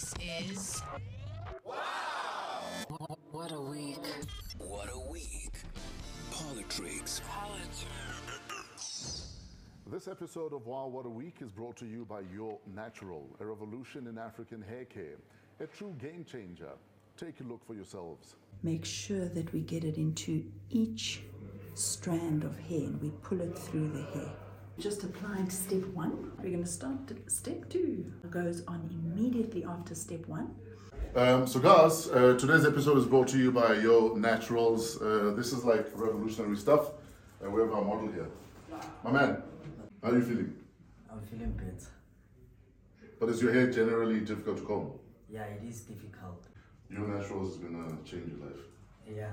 This is Wow! What a week. What a week. PoliTricks. This episode of Wow What a Week is brought to you by Yoh Natural, a revolution in African hair care, a true game changer. Take a look for yourselves. Make sure that we get it into each strand of hair and we pull it through the hair. Just applied step one. We're going to start t- step two. It goes on immediately after step one. Um, so, guys, uh, today's episode is brought to you by Yoh Naturals. Uh, this is like revolutionary stuff. Uh, we have our model here. My man, how are you feeling? I'm feeling better. But is your hair generally difficult to comb? Yeah, it is difficult. Yoh Naturals is gonna change your life. Yeah,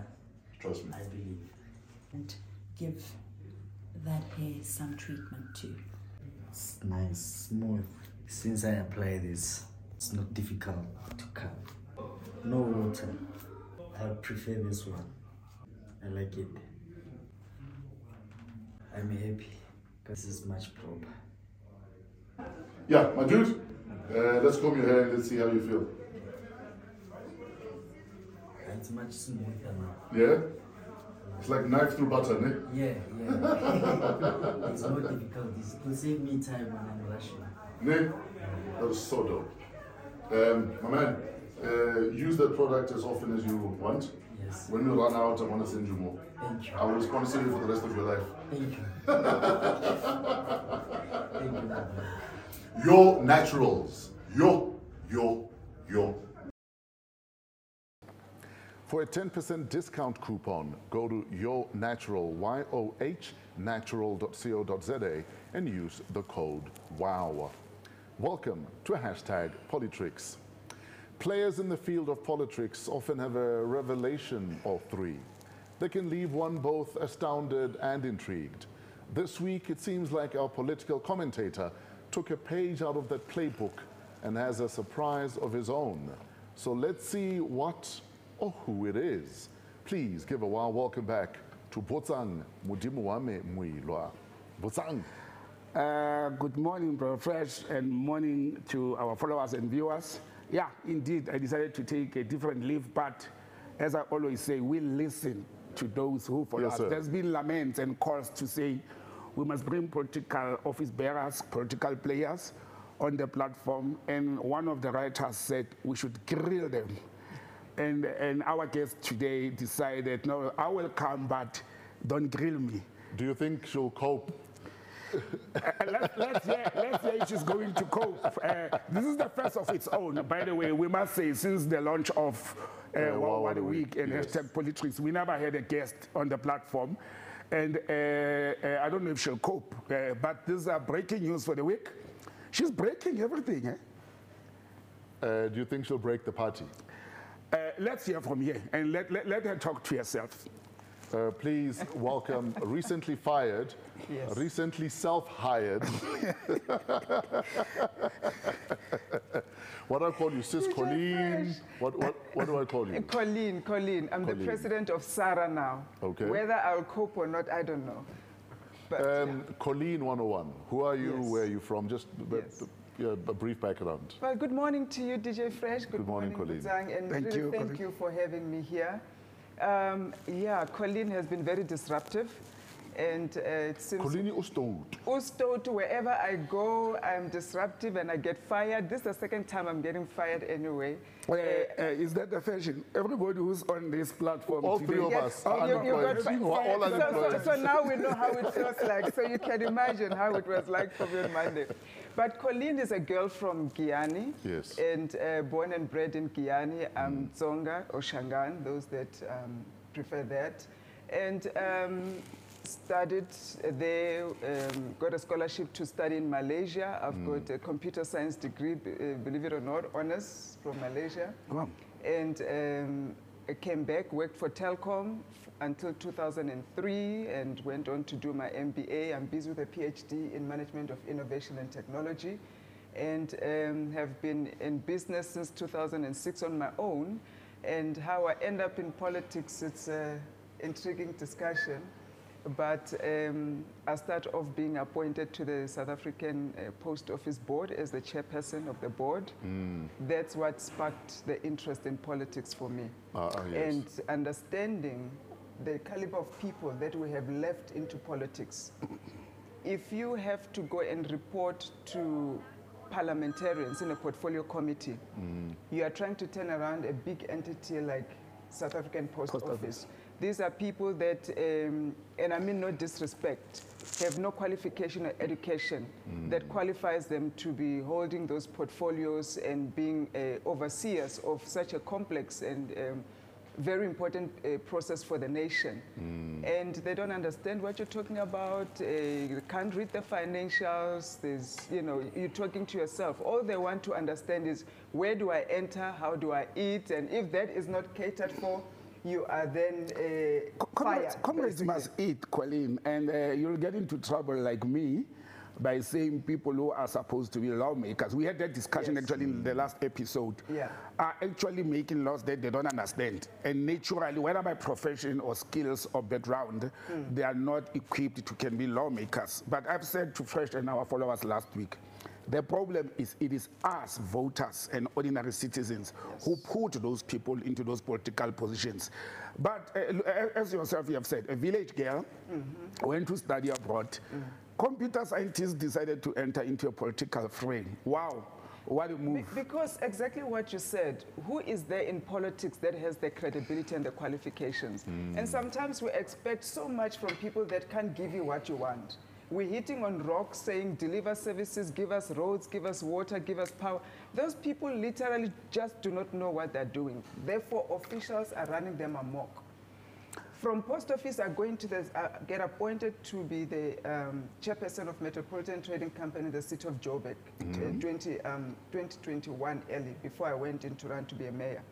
Trust me. I believe. And give that hair some treatment too. It's nice, smooth. Since I apply this, it's not difficult to cut. No water. I prefer this one. I like it. I'm happy because it's much proper. Yeah, my dude. Uh, let's comb your hair and let's see how you feel. It's much smoother now. Yeah? It's like knife through butter, ne? Yeah, yeah. it's not difficult. It's, it will save me time when I'm rushing. Ne? That was so dope. Um, my man, uh, use that product as often as you want. Yes. When you run out, I want to send you more. Thank you. I will sponsor you for the rest of your life. Thank you. Thank you. Your naturals. Your, your, your. For a 10% discount coupon, go to Yoh Natural, Y-O-H, natural.co.za and use the code WOW. Welcome to hashtag PoliTricks. Players in the field of politics often have a revelation or three. They can leave one both astounded and intrigued. This week, it seems like our political commentator took a page out of that playbook and has a surprise of his own. So let's see what or who it is. Please give a warm welcome back to Botsang Mudimuwame Moiloa. Botsang. Uh, good morning, Bro Fresh, and morning to our followers and viewers. Yeah, indeed, I decided to take a different leave, but as I always say, we listen to those who follow Yes, us. sir. There's been laments and calls to say we must bring political office bearers, political players on the platform, and one of the writers said we should grill them. And, and our guest today decided, no, I will come, but don't grill me. Do you think she'll cope? Uh, let, let's, hear, let's hear if she's going to cope. Uh, this is the first of its own. By the way, we must say, since the launch of uh, Uh, a Week and yes. hashtag Politics, we never had a guest on the platform. And uh, uh, I don't know if she'll cope, uh, but this is uh, breaking news for the week. She's breaking everything. Eh? Uh, do you think she'll break the party? Uh, let's hear from here and let, let, let her talk to herself. Uh, please welcome recently fired, recently self-hired. what do I call you, Sis DJ Colleen? What, what, what do I call you? Colleen, Colleen. I'm Colleen. the president of SARA now. Okay. Whether I'll cope or not, I don't know. But Um, Colleen 101. Who are you? Yes. Where are you from? Just b- b- Yes. Yeah, a brief background. well, good morning to you, DJ Fresh. Good, morning, Colleen. Buzang, and Thank really you, thank Colleen. you for having me here. Um, yeah, Colleen has been very disruptive. And uh, it seems Colleen Ustout. also to wherever I go, I'm disruptive and I get fired. This is the second time I'm getting fired anyway. Uh, uh, is that the fashion? Everybody who's on this platform All today, three of Yes, us are you- you unemployed. fi- all so, so, so now we know how it feels like. So you can imagine how it was like for me on Monday. But Colleen is a girl from Giyani. Yes. And uh, born and bred in Giyani. I'm Tsonga or Shangaan, those that um, prefer that. And um, studied there, um, got a scholarship to study in Malaysia. I've got a computer science degree, uh, believe it or not, honors from Malaysia Wow. and um, came back, worked for Telkom until 2003, and went on to do my MBA. I'm busy with a PhD in Management of Innovation and Technology, and um, have been in business since 2006 on my own. And how I end up in politics, it's an intriguing discussion. But um, I start off being appointed to the South African uh, Post Office Board as the chairperson of the board. That's what sparked the interest in politics for me. Ah, yes. And understanding the caliber of people that we have left into politics. If you have to go and report to parliamentarians in a portfolio committee, you are trying to turn around a big entity like South African Post, Post Office. Office. These are people that, um, and I mean no disrespect, have no qualification or education that qualifies them to be holding those portfolios and being uh, overseers of such a complex and um, very important uh, process for the nation. And they don't understand what you're talking about. Uh, you can't read the financials. There's, you know, you're talking to yourself. All they want to understand is where do I enter? How do I eat? And if that is not catered for, you are then uh, Comrades, fired. comrades must eat, Colleen, and uh, you'll get into trouble like me by saying people who are supposed to be lawmakers. We had that discussion Yes. actually in the last episode. Yeah. Are actually making laws that they don't understand. And naturally, whether by profession or skills or background, Hmm. they are not equipped to can be lawmakers. But I've said to Fresh and our followers last week, the problem is it is us voters and ordinary citizens who put those people into those political positions. But uh, as yourself you have said, a village girl mm-hmm. went to study abroad. Mm. Computer scientists decided to enter into a political frame. Wow, what a Be- move. Because exactly what you said, who is there in politics that has the credibility and the qualifications? Hmm. And sometimes we expect so much from people that can't give you what you want. We're hitting on rocks saying, deliver services, give us roads, give us water, give us power. Those people literally just do not know what they're doing. Therefore, officials are running them amok. From post office, I going to the, uh, get appointed to be the um, chairperson of Metropolitan Trading Company in the city of Joburg, uh, 20, um, 2021 early, before I went in to run to be a mayor.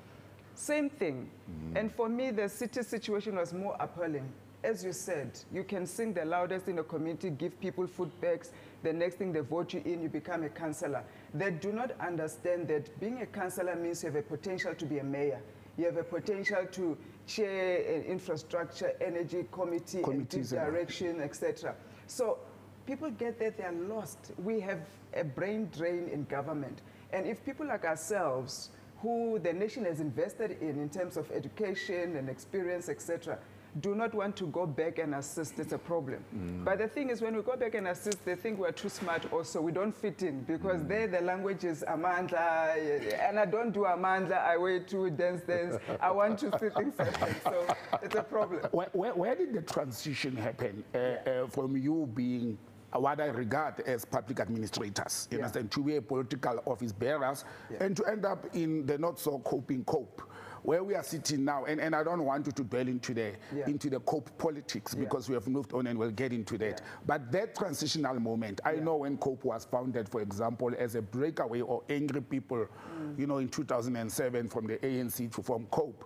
Same thing. And for me, the city situation was more appalling. As you said, you can sing the loudest in the community, give people food bags. The next thing they vote you in, you become a councillor. They do not understand that being a councillor means you have a potential to be a mayor. You have a potential to chair an infrastructure, energy committee, and Committees, yeah. direction, etc. So people get that they are lost. We have a brain drain in government. And if people like ourselves, who the nation has invested in in terms of education and experience, etc., do not want to go back and assist, it's a problem. But the thing is, when we go back and assist, they think we're too smart also. We don't fit in because there the language is Amandla, and I don't do Amandla, I wait to dance, dance. I want to see things happen. So it's a problem. Where, where, where did the transition happen uh, uh, from you being what I regard as public administrators, you Yeah. understand, to be a political office bearers and to end up in the not so coping cope? Where we are sitting now, and, and I don't want you to dwell into the Yeah. into the cope politics Yeah. because we have moved on and we'll get into that. Yeah. But that transitional moment, I know when COPE was founded, for example, as a breakaway or angry people, Mm. you know, in 2007 from the ANC to form COPE.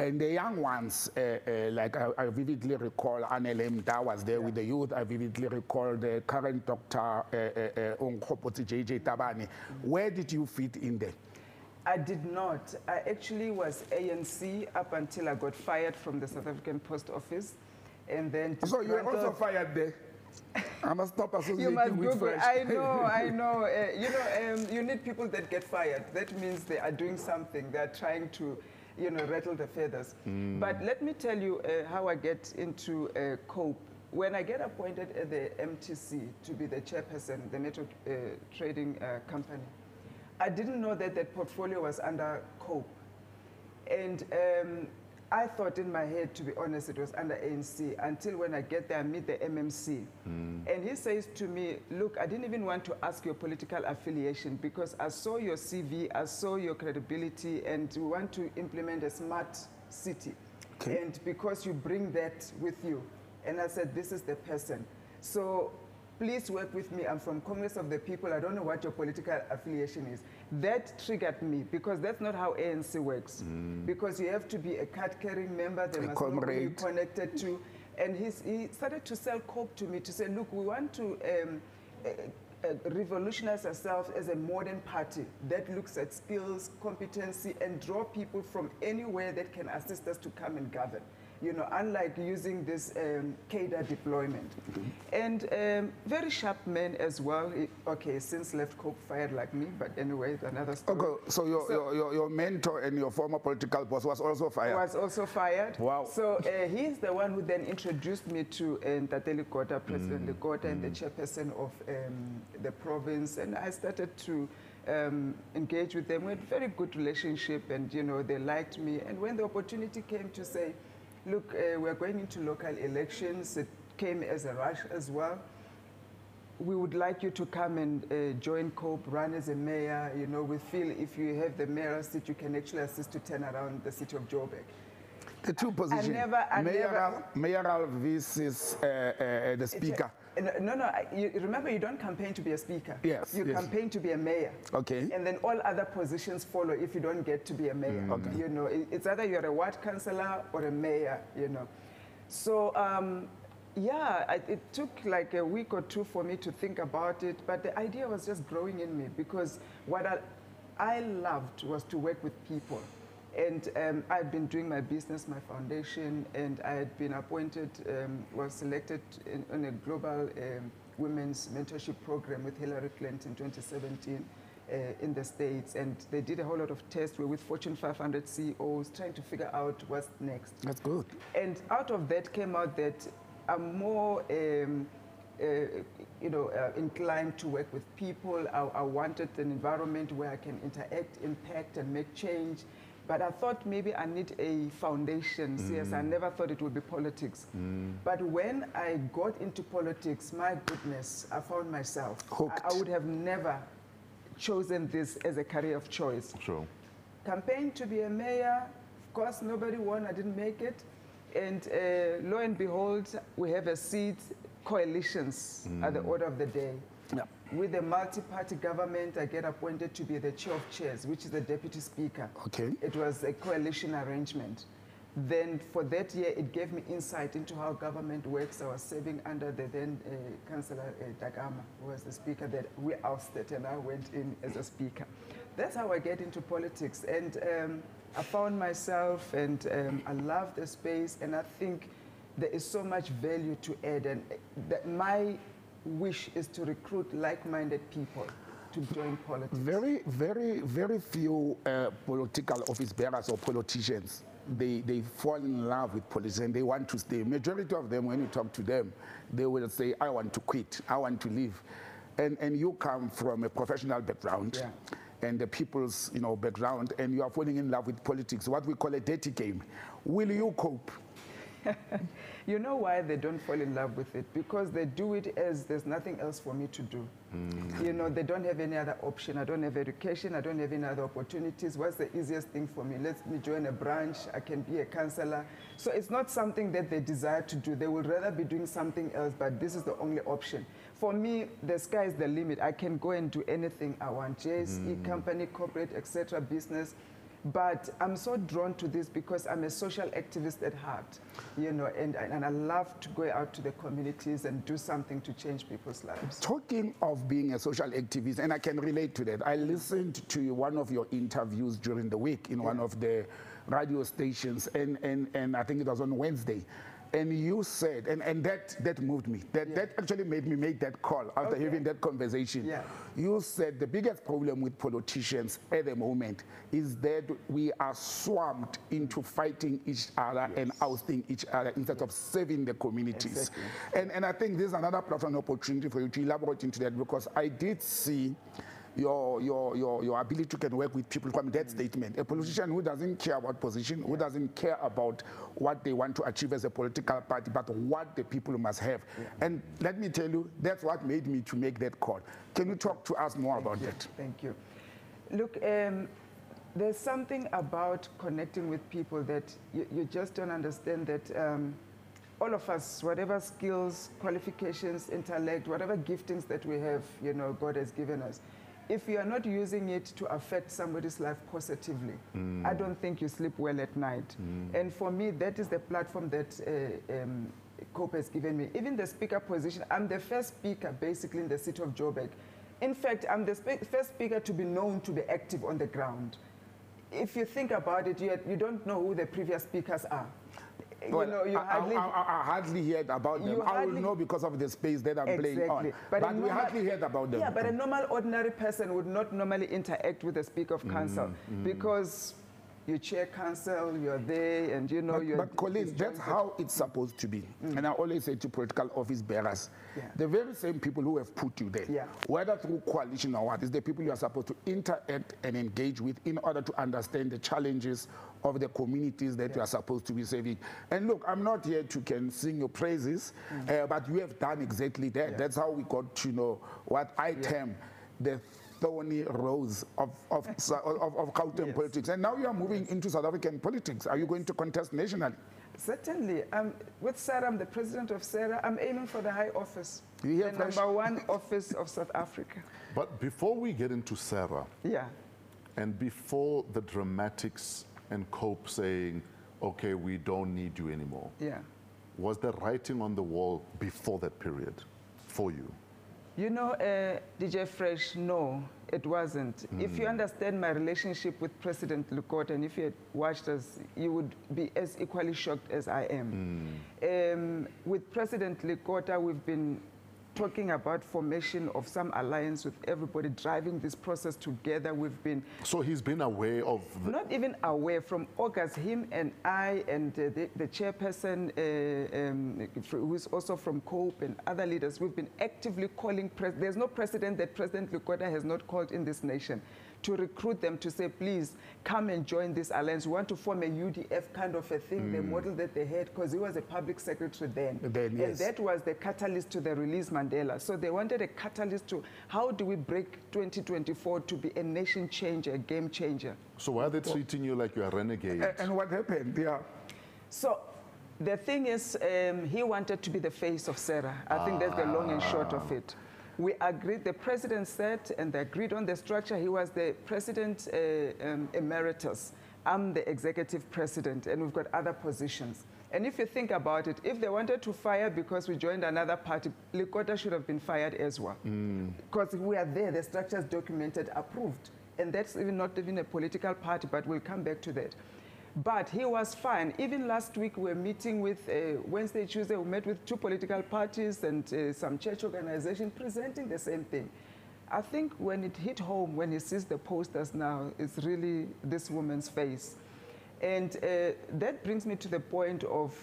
And the young ones, uh, uh, like I, I vividly recall Anele Mda was there with the youth. I vividly recall the current doctor, uh, uh, uh, JJ Tabane. Where did you fit in there? I did not. I actually was ANC up until I got fired from the South African Post Office. And then So you were also fired there. I must stop You associating must with Google. Fresh. I know, I know. Uh, you know, um, you need people that get fired. That means they are doing something. They are trying to, you know, rattle the feathers. But let me tell you uh, how I get into uh, COPE. When I get appointed at the MTC to be the chairperson, the Metro uh, Trading uh, Company, I didn't know that that portfolio was under COPE. And um, I thought in my head, to be honest, it was under ANC until when I get there, I meet the MMC. And he says to me, Look, I didn't even want to ask your political affiliation because I saw your CV, I saw your credibility, and we want to implement a smart city. Okay. And because you bring that with you. And I said, This is the person. So please work with me. I'm from Congress of the People. I don't know what your political affiliation is. That triggered me because that's not how ANC works. Because you have to be a card-carrying member. They must who you're connected to. And he's, he started to sell coke to me to say, look, we want to um, uh, uh, revolutionize ourselves as a modern party that looks at skills, competency, and draw people from anywhere that can assist us to come and govern. You know, unlike using this um, cadre deployment. Mm-hmm. And um, very sharp men as well. Okay, since left Cope fired like me, but anyway, another story. Okay, so your, So- your, your, your mentor and your former political boss was also fired. was also fired. Wow. So uh, he's the one who then introduced me to uh, Ntate Lekota, President Lekota, and the chairperson of um, the province. And I started to um, engage with them. We had a very good relationship, and you know they liked me. And when the opportunity came to say, "Look, uh, we're going into local elections," it came as a rush as well we would like you to come and uh, join COPE, run as a mayor. You know, we feel if you have the mayoral seat, you can actually assist to turn around the city of Joburg. The two positions, never- I mayoral, mayoral versus uh, uh, the speaker. No, no, you, remember you don't campaign to be a speaker. Yes, You yes. campaign to be a mayor. Okay. And then all other positions follow if you don't get to be a mayor. Okay. You know, it's either you're a ward councillor or a mayor, you know. So, um, yeah, I, it took like a week or two for me to think about it, but the idea was just growing in me because what I, I loved was to work with people. And um, I'd been doing my business, my foundation, and I had been appointed, um, was selected in, in a global um, women's mentorship program with Hillary Clinton in 2017 uh, in the States. And they did a whole lot of tests. We were with Fortune 500 CEOs trying to figure out what's next. That's good. And out of that came out that I'm more, um, uh, you know, uh, inclined to work with people. I, I wanted an environment where I can interact, impact, and make change. But I thought maybe I need a foundation. Mm. Yes, I never thought it would be politics. Mm. But when I got into politics, my goodness, I found myself. I, I would have never chosen this as a career of choice Sure. campaigned to be a mayor. Of course, nobody won. I didn't make it. And uh, lo and behold, we have a seat. Coalitions mm. are the order of the day. Yeah. With the multi-party government, I get appointed to be the chair of chairs, which is the deputy speaker. Okay. It was a coalition arrangement. Then for that year, it gave me insight into how government works. I was serving under the then uh, Councillor uh, da Gama, who was the speaker that we ousted, and I went in as a speaker. That's how I get into politics. And um, I found myself, and um, I love the space, and I think there is so much value to add. And uh, that my wish is to recruit like-minded people to join politics. Very, very, very few uh, political office bearers or politicians, they, they fall in love with politics and they want to stay. Majority of them, when you talk to them, they will say, I want to quit, I want to leave. And, and you come from a professional background Yeah. and the people's you know, background and you are falling in love with politics, what we call a dirty game. Will you cope? You know why they don't fall in love with it? Because they do it as there's nothing else for me to do. Mm. You know, they don't have any other option. I don't have education. I don't have any other opportunities. What's the easiest thing for me? Let me join a branch. I can be a counselor. So it's not something that they desire to do. They would rather be doing something else, but this is the only option. For me, the sky is the limit. I can go and do anything I want. JSE, mm. company, corporate, etc., business. But I'm so drawn to this because I'm a social activist at heart, you know, and, and I love to go out to the communities and do something to change people's lives. Talking of being a social activist, and I can relate to that, I listened to one of your interviews during the week in one of the radio stations, and, and, and I think it was on Wednesday. And you said, and, and that, that moved me. That, that actually made me make that call after Okay. having that conversation. Yeah. You said the biggest problem with politicians at the moment is that we are swamped into fighting each other and ousting each other instead of serving the communities. Exactly. And, and I think this is another platform opportunity for you to elaborate into that because I did see your, your, your, your ability to can work with people from that statement. A politician who doesn't care about position, who doesn't care about what they want to achieve as a political party, but what the people must have. And let me tell you, that's what made me to make that call. Can you talk to us more about that? Thank you. Look, um, there's something about connecting with people that you, you just don't understand that um, all of us, whatever skills, qualifications, intellect, whatever giftings that we have, you know, God has given us, if you are not using it to affect somebody's life positively, I don't think you sleep well at night. And for me, that is the platform that uh, um, COPE has given me. Even the speaker position, I'm the first speaker basically in the city of Joburg. In fact, I'm the first speaker to be known to be active on the ground. If you think about it, you, you don't know who the previous speakers are. You know, you I, hardly. I, I, I hardly heard about them. I will know because of the space that I'm playing on. Exactly. But, we normal- hardly heard about them. Yeah, but a normal, ordinary person would not normally interact with the Speaker of Council Mm, because you chair council, you're there, and you know But, you're. but Colleen, it's that's how it's supposed to be. And I always say to political office bearers, Yeah. the very same people who have put you there, Yeah. whether through coalition or what, is the people you are supposed to interact and engage with in order to understand the challenges of the communities that you are supposed to be serving. And look, I'm not here to can sing your praises, uh, but you have done exactly that. That's how we got to know what I term the thorny rose of, of, of, of Gauteng Yes. politics. And now you are moving into South African politics. Are you going to contest nationally? Certainly. Um, with SARA, I'm the president of SARA. I'm aiming for the high office. You hear, the Fresh? number one office of South Africa. But before we get into SARA, Yeah. and before the dramatics and Cope saying, okay, we don't need you anymore, Yeah. was there writing on the wall before that period for you? You know, uh, DJ Fresh, no, it wasn't. If you understand my relationship with President Lekota, and if you had watched us, you would be as equally shocked as I am. Um, with President Lekota, we've been talking about formation of some alliance with everybody, driving this process together. We've been So he's been aware of not even aware from August, him and I and uh, the, the chairperson, uh, um, who is also from COPE and other leaders, we've been actively calling, there's no precedent that President Lekota has not called in this nation to recruit them to say, please come and join this alliance. We want to form a UDF kind of a thing, the model that they had, because he was a public secretary then. Then, and that was the catalyst to the release Mandela. So they wanted a catalyst to how do we break 2024 to be a nation changer, a game changer. so why are they treating you like you're a renegade? A- And what happened? Yeah. So the thing is, um, he wanted to be the face of SARA. I think that's the long and short of it. We agreed, the president said, and they agreed on the structure. He was the president uh, um, emeritus. I'm the executive president, and we've got other positions. And if you think about it, if they wanted to fire because we joined another party, Lekota should have been fired as well. Because we are there, the structure is documented, approved. And that's even not even a political party, but we'll come back to that. But he was fine. Even last week, we were meeting with, uh, Wednesday, Tuesday, we met with two political parties and uh, some church organization presenting the same thing. I think when it hit home, when he sees the posters now, it's really this woman's face. And uh, that brings me to the point of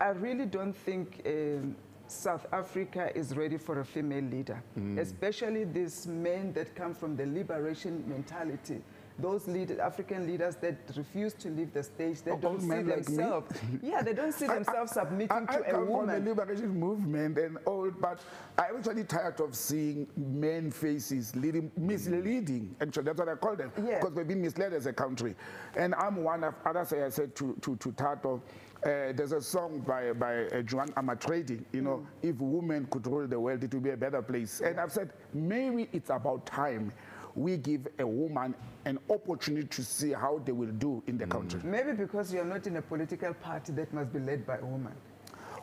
I really don't think um, South Africa is ready for a female leader, especially these men that come from the liberation mentality. Those lead, African leaders that refuse to leave the stage, they Old don't see men like themselves. yeah, they don't see themselves submitting I, I to a woman. the liberation movement and all, but I'm actually tired of seeing men faces leading, misleading. Actually, that's what I call them. Yeah. Because we've been misled as a country. And I'm one of others. I said to to to Tato. Uh, there's a song by by uh, Joan Armatrading, you know, Mm. if women could rule the world, it would be a better place. And I've said maybe it's about time we give a woman an opportunity to see how they will do in the Mm. country. Maybe because you're not in a political party that must be led by a woman.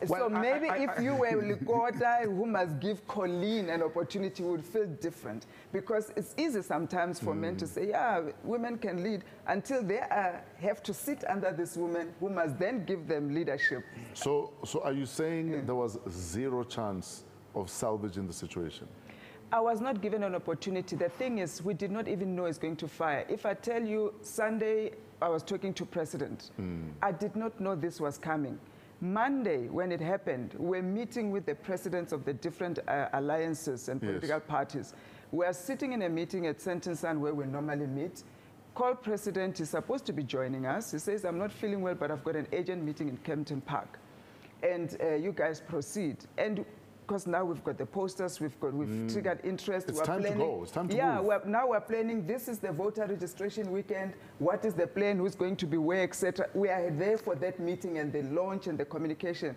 Well, so maybe I- if I- you were Lekota who must give Colleen an opportunity, would feel different. Because it's easy sometimes for men Hmm. to say, yeah, women can lead until they are, have to sit under this woman who must then give them leadership. So, so are you saying there was zero chance of salvaging the situation? I was not given an opportunity. The thing is, we did not even know it's going to fire. If I tell you, Sunday, I was talking to President. I did not know this was coming. Monday, when it happened, we're meeting with the presidents of the different uh, alliances and Yes. political parties. We are sitting in a meeting at Sentinel where we normally meet. Call president is supposed to be joining us. He says, I'm not feeling well, but I've got an agent meeting in Kempton Park. And uh, you guys proceed. And because now we've got the posters, we've got we've triggered interest. It's we're time to planning, go. It's time to yeah, move. We're, now we're planning. This is the voter registration weekend. What is the plan? Who's going to be where, etc. We are there for that meeting and the launch and the communication.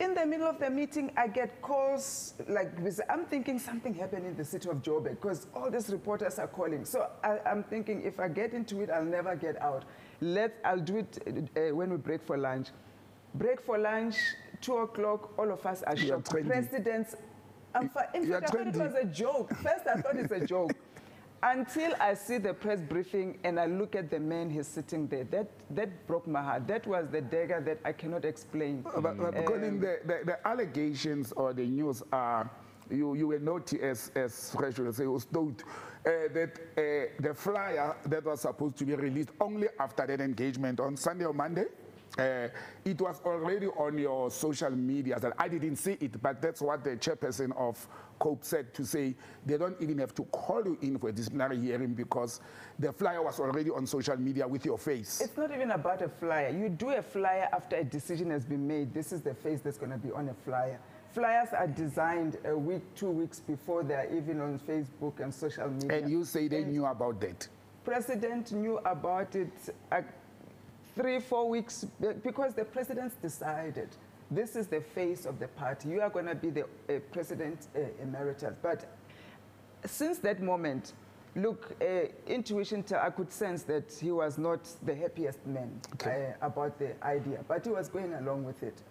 In the middle of the meeting, I get calls like this. I'm thinking something happened in the city of Joburg because all these reporters are calling. So I, I'm thinking if I get into it, I'll never get out. Let I'll do it uh, when we break for lunch. Break for lunch, two o'clock. All of us are You are shocked. trendy. Presidents. I'm fi- in You fact, I thought it was a joke. First, I thought it's a joke. Until I see the press briefing and I look at the man he's sitting there, that, that broke my heart. That was the dagger that I cannot explain. But, but the, the, the allegations or the news are, you, you will note as, as Fresh will say, was told uh, that uh, the flyer that was supposed to be released only after that engagement on Sunday or Monday, uh, it was already on your social media. And I didn't see it, but that's what the chairperson of COPE said to say they don't even have to call you in for a disciplinary hearing because the flyer was already on social media with your face. It's not even about a flyer. You do a flyer after a decision has been made. This is the face that's going to be on a flyer. Flyers are designed a week, two weeks before they're even on Facebook and social media. and you say they knew about that. president knew about it three, four weeks because the president's decided this is the face of the party. You are going to be the uh, president uh, emeritus. But since that moment, look, uh, intuition, I could sense that he was not the happiest man uh, about the idea, but he was going along with it,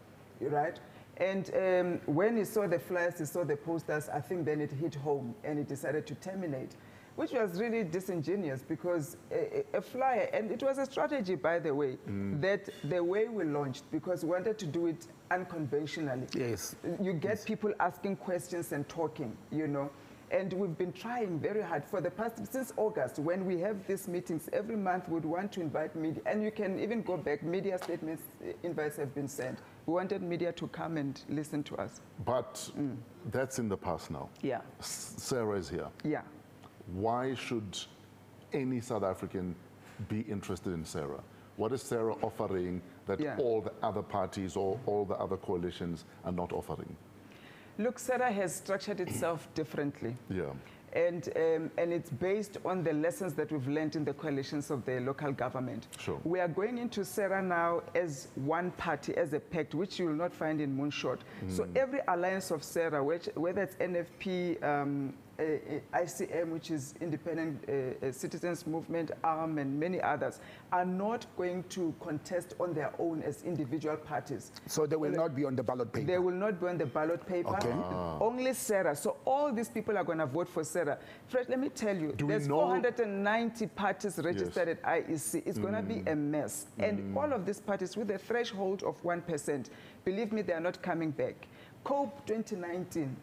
right? And um, when he saw the flyers, he saw the posters, I think then it hit home and he decided to terminate, which was really disingenuous because a, a- flyer, and it was a strategy, by the way, that the way we launched, because we wanted to do it unconventionally Yes. you get people asking questions and talking, you know. And we've been trying very hard for the past, since August, when we have these meetings, every month we'd want to invite media. And you can even go back, media statements, uh, invites have been sent. We wanted media to come and listen to us. But that's in the past now. Yeah, S- SARA is here. yeah. Why should any South African be interested in SARA? What is SARA offering that Yeah. all the other parties or all the other coalitions are not offering? Look, SARA has structured itself differently. Yeah. And, um, and it's based on the lessons that we've learned in the coalitions of the local government. Sure. We are going into SARA now as one party, as a pact, which you will not find in Moonshot. So every alliance of SARA, which, whether it's NFP, um, Uh, uh, ICM, which is Independent uh, uh, Citizens Movement, ARM, and many others, are not going to contest on their own as individual parties. So they will uh, not be on the ballot paper. They will not be on the ballot paper. Okay. Ah. Only SARA. So all these people are going to vote for SARA. Fred, let me tell you, Do there's 490 parties registered at IEC. It's going to be mm. a mess. And mm. all of these parties with a threshold of 1%, believe me, they are not coming back. COPE 2019,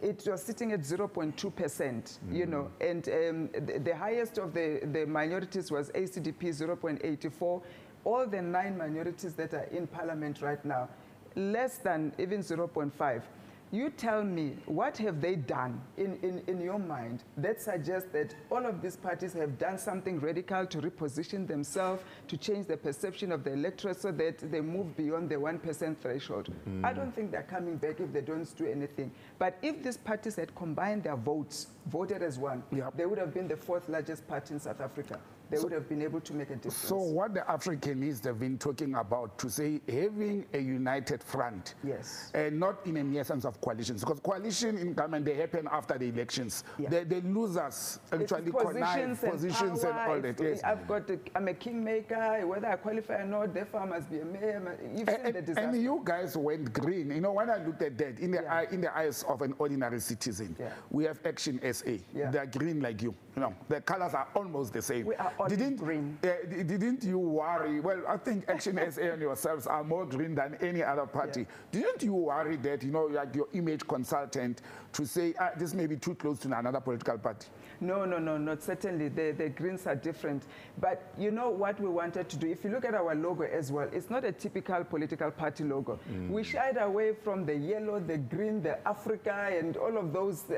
it was sitting at 0.2%, you know, and um, the, the highest of the, the minorities was ACDP 0.84. All the nine minorities that are in parliament right now, less than even 0.5. You tell me, what have they done in, in, in your mind that suggests that all of these parties have done something radical to reposition themselves, to change the perception of the electorate so that they move beyond the 1% threshold? Hmm. I don't think they're coming back if they don't do anything. But if these parties had combined their votes, voted as one, Yep. they would have been the fourth largest party in South Africa. They would have been able to make a difference. So what the Africanists have been talking about to say having a united front, Yes. and not in a mere sense of coalitions, because coalition in government they happen after the elections. Yeah. The, the losers It's actually connive positions and power, all that. Yes. I've got, a, I'm a kingmaker. Whether I qualify or not, therefore I must be a mayor. You've seen And, the and- disaster. and you guys went green. You know, when I looked at that, in the, Yeah. eye, in the eyes of an ordinary citizen, Yeah. we have Action SA. Yeah. They're green like you. You know, the colors are almost the same. We are didn't, green. uh, didn't you worry? Well, I think Action SA and yourselves are more green than any other party. Didn't you worry that, you know, like your image consultant to say, ah, this may be too close to another political party? No, no, no, not certainly. The, the greens are different. But you know what we wanted to do? If you look at our logo as well, it's not a typical political party logo. We shied away from the yellow, the green, the Africa, and all of those, uh,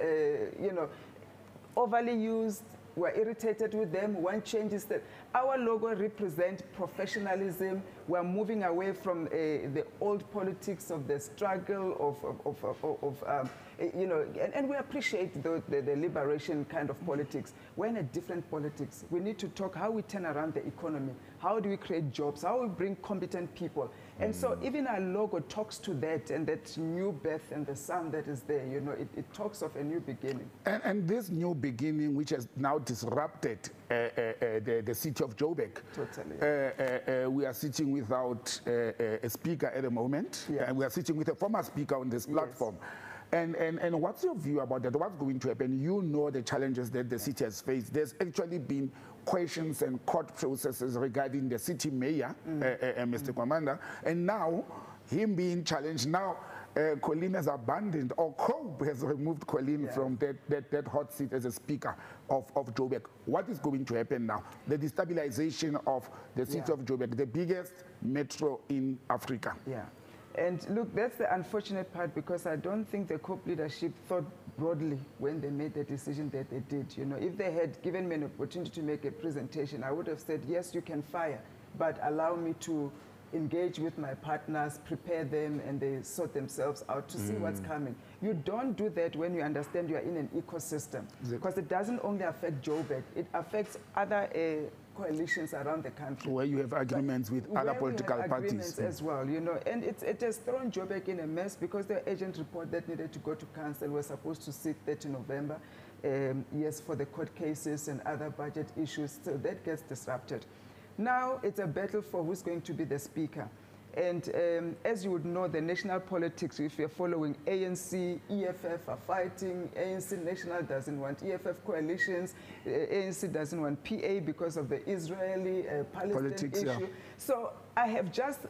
you know, overly used. We're irritated with them. One change is that our logo represents professionalism. We're moving away from uh, the old politics of the struggle of, of, of, of, of um, uh, you know, and, and we appreciate the, the, the liberation kind of politics. We're in a different politics. We need to talk how we turn around the economy. How do we create jobs? How we bring competent people? And so even our logo talks to that and that new birth and the sun that is there. You know, it, it talks of a new beginning. And, and this new beginning, which has now disrupted uh, uh, uh, the, the city of Joburg. Totally. Uh, uh, uh, we are sitting without a speaker at the moment, Yeah. and we are sitting with a former speaker on this platform. And, and, and what's your view about that? What's going to happen? You know the challenges that the city has faced. There's actually been questions and court processes regarding the city mayor, uh, uh, uh, Mr. Gwamanda, and now him being challenged. Now, uh, Colleen has abandoned, or Cope has removed Colleen from that, that, that hot seat as a speaker of, of Joburg. What is going to happen now? The destabilization of the city Yeah. of Joburg, the biggest metro in Africa. Yeah. And look, that's the unfortunate part because I don't think the COPE leadership thought broadly when they made the decision that they did. You know, if they had given me an opportunity to make a presentation, I would have said, yes, you can fire, but allow me to engage with my partners, prepare them, and they sort themselves out to see what's coming. You don't do that when you understand you are in an ecosystem because it doesn't only affect Joburg, it affects other uh, coalitions around the country Where you have agreements with other political parties. as well, you know, and it's, it has thrown Joburg in a mess because the agent report that needed to go to council was supposed to sit 30 November, um, yes, for the court cases and other budget issues, so that gets disrupted. Now it's a battle for who's going to be the speaker. And um, as you would know, the national politics, if you're following ANC, EFF are fighting, ANC National doesn't want EFF coalitions, uh, ANC doesn't want PA because of the Israeli uh, Palestine Politics, yeah. issue. So I have just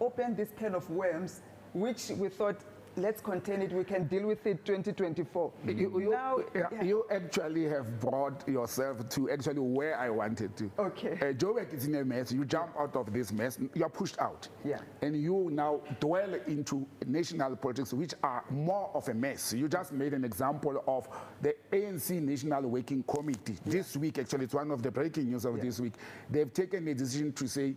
opened this can of worms, which we thought, let's contain it, we can deal with it 2024. You, you- now, yeah, yeah. you actually have brought yourself to actually where I wanted to. Okay. Uh, Joburg is in a mess. You jump out of this mess. You are pushed out. Yeah. And you now dwell into national politics, which are more of a mess. You just made an example of the ANC National Working Committee. This week, actually, it's one of the breaking news of Yeah. this week. They've taken a decision to say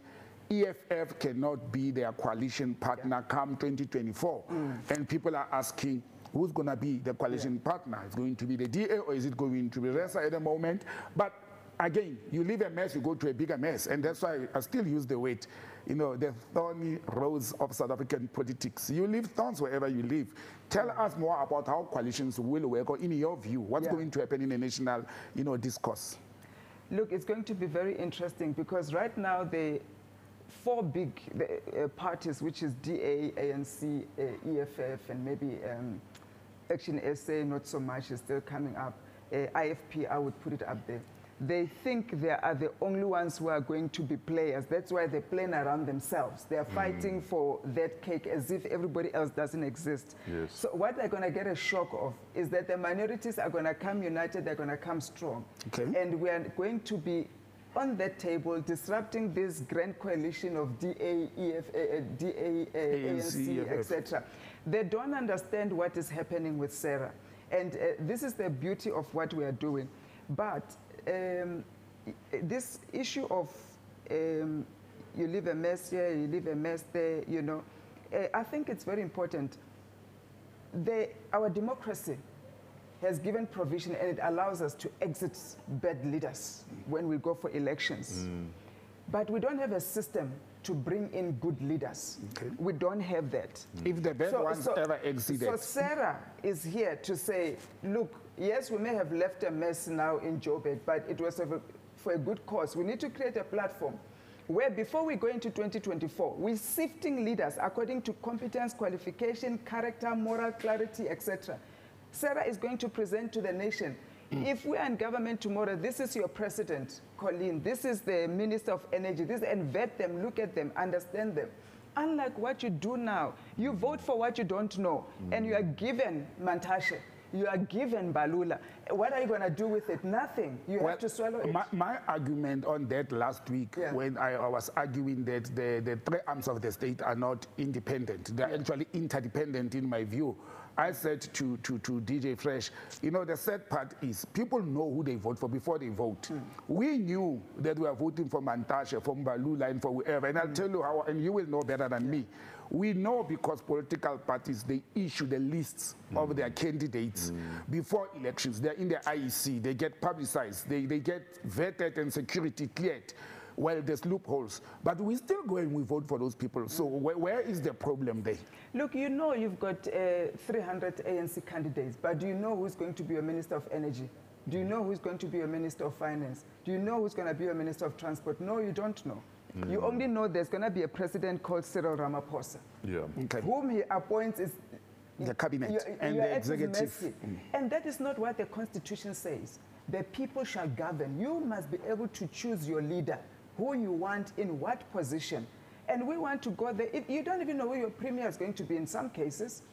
EFF cannot be their coalition partner come 2024. Mm. And people are asking, who's going to be the coalition partner? Is it going to be the DA or is it going to be Resa at the moment? But again, you leave a mess, you go to a bigger mess. And that's why I still use the word, you know, the thorny rose of South African politics. You leave thorns wherever you live. Tell us more about how coalitions will work, or in your view, what's Yeah. going to happen in the national, you know, discourse. Look, it's going to be very interesting because right now the four big uh, parties, which is DA, ANC, uh, EFF, and maybe um, Action SA, not so much, is still coming up. Uh, IFP, I would put it up there. They think they are the only ones who are going to be players. That's why they're playing around themselves. They are fighting for that cake as if everybody else doesn't exist. Yes. So what they're going to get a shock of is that the minorities are going to come united, they're going to come strong. Okay. And we are going to be on that table disrupting this grand coalition of DA, EF, uh, DA, ANC, etc. They don't understand what is happening with SARA. And uh, this is the beauty of what we are doing. But um, this issue of um, you leave a mess here, you leave a mess there, you know, uh, I think it's very important. Our democracy has given provision and it allows us to exit bad leaders when we go for elections. Mm. But we don't have a system to bring in good leaders. Okay. We don't have that. Mm. If the bad ones ever exceeded. So SARA is here to say, look, yes, we may have left a mess now in Joburg, but it was a- for a good cause. We need to create a platform where before we go into 2024, we're sifting leaders according to competence, qualification, character, moral clarity, etc. SARA is going to present to the nation. Mm. If we are in government tomorrow, this is your president, Colleen, this is the minister of energy, this, and vet them, look at them, understand them. Unlike what you do now, you vote for what you don't know, mm. and you are given Mantashe, you are given Mbalula. What are you going to do with it? Nothing. You have to swallow it. My, my argument on that last week, Yeah. when I, I was arguing that the, the three arms of the state are not independent, they're actually interdependent in my view. I said to, to, to DJ Fresh, you know, the sad part is people know who they vote for before they vote. Hmm. We knew that we were voting for Mantashe, for Mbalula, and for whoever. Hmm. And I'll tell you how, and you will know better than me. We know because political parties, they issue the lists of their candidates before elections. They're in the IEC, they get publicized, they, they get vetted and security cleared. Well, there's loopholes. But we still go and we vote for those people. So where, where is the problem there? Look, you know you've got uh, 300 ANC candidates, but do you know who's going to be your Minister of Energy? Do you know who's going to be your Minister of Finance? Do you know who's going to be your Minister of Transport? No, you don't know. You only know there's going to be a president called Cyril Ramaphosa. Yeah. Okay. Whom he appoints is the cabinet and the executive. Mm. And that is not what the constitution says. The people shall govern. You must be able to choose your leader, who you want in what position. And we want to go there. If you don't even know where your premier is going to be in some cases,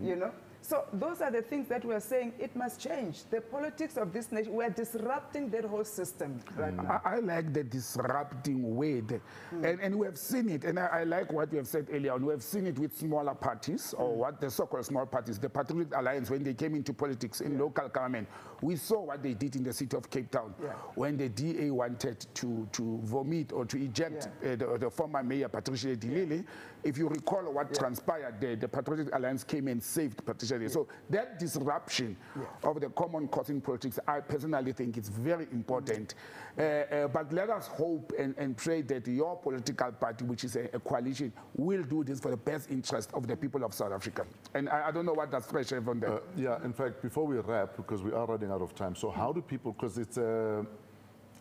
you know. So those are the things that we are saying it must change. The politics of this nation, we are disrupting that whole system right hmm. now. I, I like the disrupting way, the- hmm. and, and we have seen it, and I, I like what you have said earlier on. We have seen it with smaller parties, or hmm. what the so-called small parties, the Patriotic Alliance, when they came into politics in local government. We saw what they did in the city of Cape Town, Yeah. when the DA wanted to, to vomit or to eject uh, the, the former mayor, Patricia de Lille. If you recall what transpired there, the Patriotic Alliance came and saved Patricia de So that disruption of the common cause in politics, I personally think it's very important. Uh, uh, but let us hope and, and pray that your political party, which is a, a coalition, will do this for the best interest of the people of South Africa. And I, I don't know what that's fresh on that. Uh, yeah, in fact, before we wrap, because we are running out of time, so how do people, because it's a,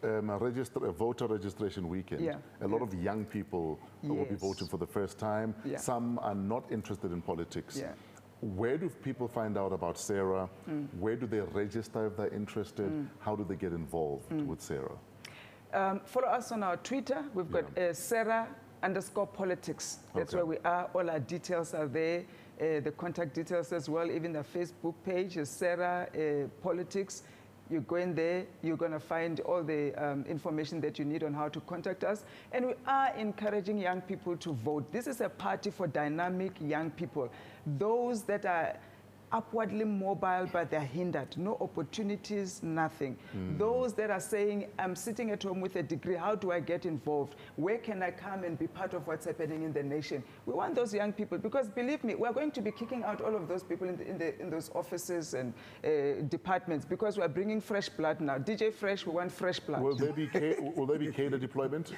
um, a, register, a voter registration weekend, Yeah. a lot of young people will be voting for the first time. Yeah. Some are not interested in politics. Yeah. Where do people find out about SARA? Mm. Where do they register if they're interested? How do they get involved Mm. with SARA? Um, follow us on our Twitter. We've got uh, SARA underscore politics. That's Okay. where we are. All our details are there. Uh, the contact details as well. Even the Facebook page is SARA uh, Politics. You go in there, you're going to find all the um, information that you need on how to contact us. And we are encouraging young people to vote. This is a party for dynamic young people, those that are upwardly mobile, but they're hindered. No opportunities, nothing. Those that are saying, I'm sitting at home with a degree, how do I get involved? Where can I come and be part of what's happening in the nation? We want those young people because believe me, we're going to be kicking out all of those people in, the, in, the, in those offices and uh, departments because we're bringing fresh blood now. DJ Fresh, we want fresh blood. Will there be, will there be cadre deployment?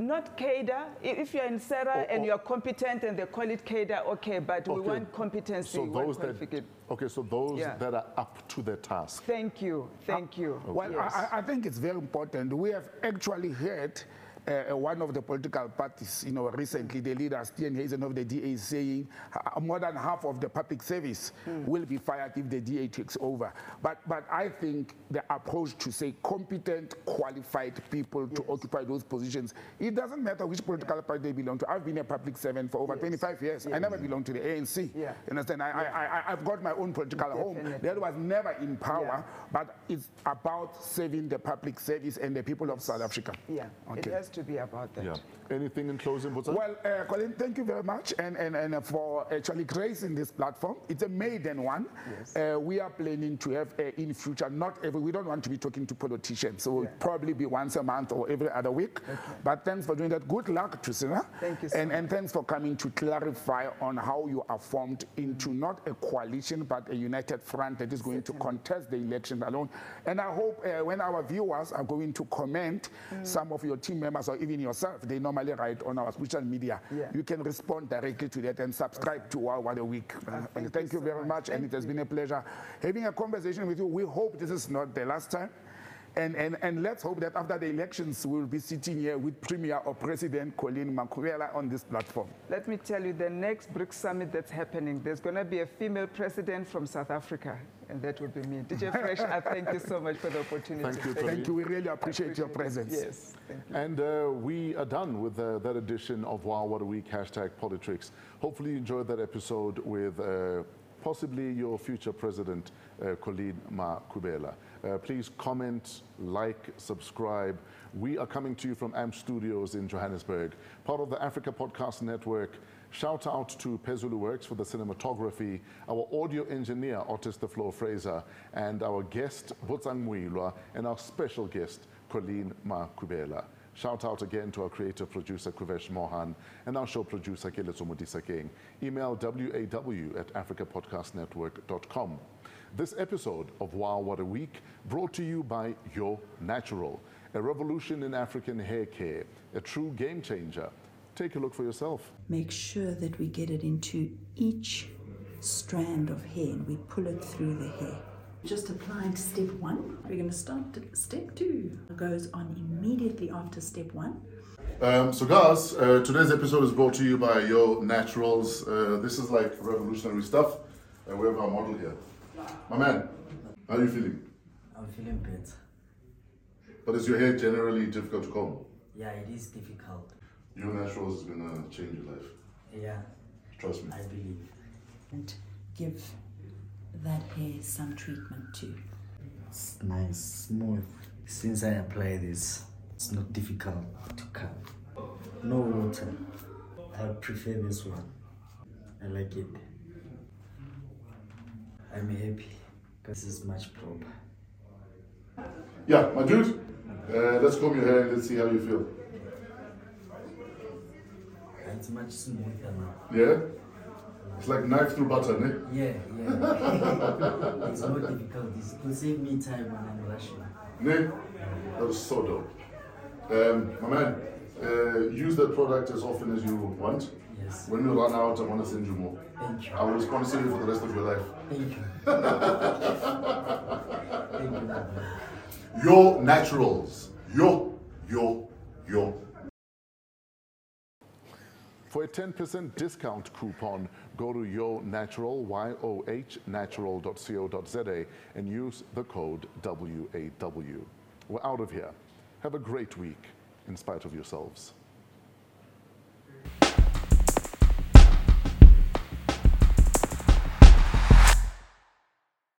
Not cadre. I- If you're in SARA Oh, and oh. you're competent and they call it cadre, okay, but we want competency. So we want those that, okay, so those Yeah. that are up to the task. Thank you, thank ah, you. Well, Yes. I, I- I think it's very important. We have actually heard uh, one of the political parties, you know, recently, the leader, Steenhuisen of the DA, is saying uh, more than half of the public service will be fired if the DA takes over. But, but I think the approach to say competent, qualified people to occupy those positions, it doesn't matter which political party they belong to. I've been a public servant for over 25 years. I never belonged to the ANC. Yeah. You understand? I, I, I, I've got my own political home. Definitely. That was never in power, Yeah. but it's about saving the public service and the people of South Africa. Yeah, Okay. Has to be about that. Yeah. Anything in closing, Butsa? Well, uh, Colleen, thank you very much and, and, and for actually gracing this platform. It's a maiden one. Yes. Uh, we are planning to have uh, in future, not every, we don't want to be talking to politicians, so Yeah. it'll probably be once a month or every other week. But thanks for doing that. Good luck to SARA. Thank you so and, and thanks for coming to clarify on how you are formed into not a coalition, but a united front that is going to contest the election alone. And I hope uh, when our viewers are going to comment, Mm. some of your team members or even yourself, they normally write on our social media. Yeah. You can respond directly to that and subscribe to Wow What a Week. Uh, thank thank you you so very much. much, and it has been a pleasure having a conversation with you. We hope this is not the last time. And, and, and let's hope that after the elections, we'll be sitting here with Premier or President Colleen Makhubele on this platform. Let me tell you, the next BRICS summit that's happening, there's going to be a female president from South Africa, and that would be me. DJ Fresh, I thank you so much for the opportunity. Thank you, Thank you. We really appreciate your Appreciate it. presence. Yes, thank you. And uh, we are done with uh, that edition of Wow What a Week, hashtag PoliTricks. Hopefully you enjoyed that episode with uh, possibly your future president, uh, Colleen Makhubele. Uh, please comment, like, subscribe. We are coming to you from AMP Studios in Johannesburg, part of the Africa Podcast Network. Shout out to Pezulu Works for the cinematography, our audio engineer, Otis the Floor Fraser, and our guest, Botsang Moiloa, and our special guest, Colleen Makhubele. Shout out again to our creative producer, Kuvesh Mohan, and our show producer, Keletso Modisa King. Email waw at africapodcastnetwork.com. This episode of Wow What a Week brought to you by Yoh Natural, a revolution in African hair care, a true game changer. Take a look for yourself. Make sure that we get it into each strand of hair and we pull it through the hair. Just applied step one. We're going to start at step two. It goes on immediately after step one. Um, so, guys, uh, today's episode is brought to you by Yoh Naturals. Uh, this is like revolutionary stuff. Uh, we have our model here. My man, how are you feeling? I'm feeling better. But is your hair generally difficult to comb? Yeah, it is difficult. Yoh Naturals is gonna change your life. Yeah, Trust me. I believe. And give that hair some treatment too. It's nice, smooth. Since I apply this, it's not difficult to cut. No water. I prefer this one. I like it. I'm happy because it's much proper. Yeah, my dude, uh, let's comb your hair and let's see how you feel. It's much smoother now. Yeah? It's like knife through butter, ne? Yeah, yeah. it's not difficult. It's, it will save me time when I'm rushing. Ne? That was so dope. Um, my man, uh, use that product as often as you want. Yes. When we run out, I want to send you more. Thank you. I will sponsor you for the rest of your life. Thank you. Thank you, my. Yoh Naturals. Yo, yo, yo. For a 10% discount coupon, go to Yoh Natural, Y-O-H, natural.co.za and use the code WAW. We're out of here. Have a great week in spite of yourselves.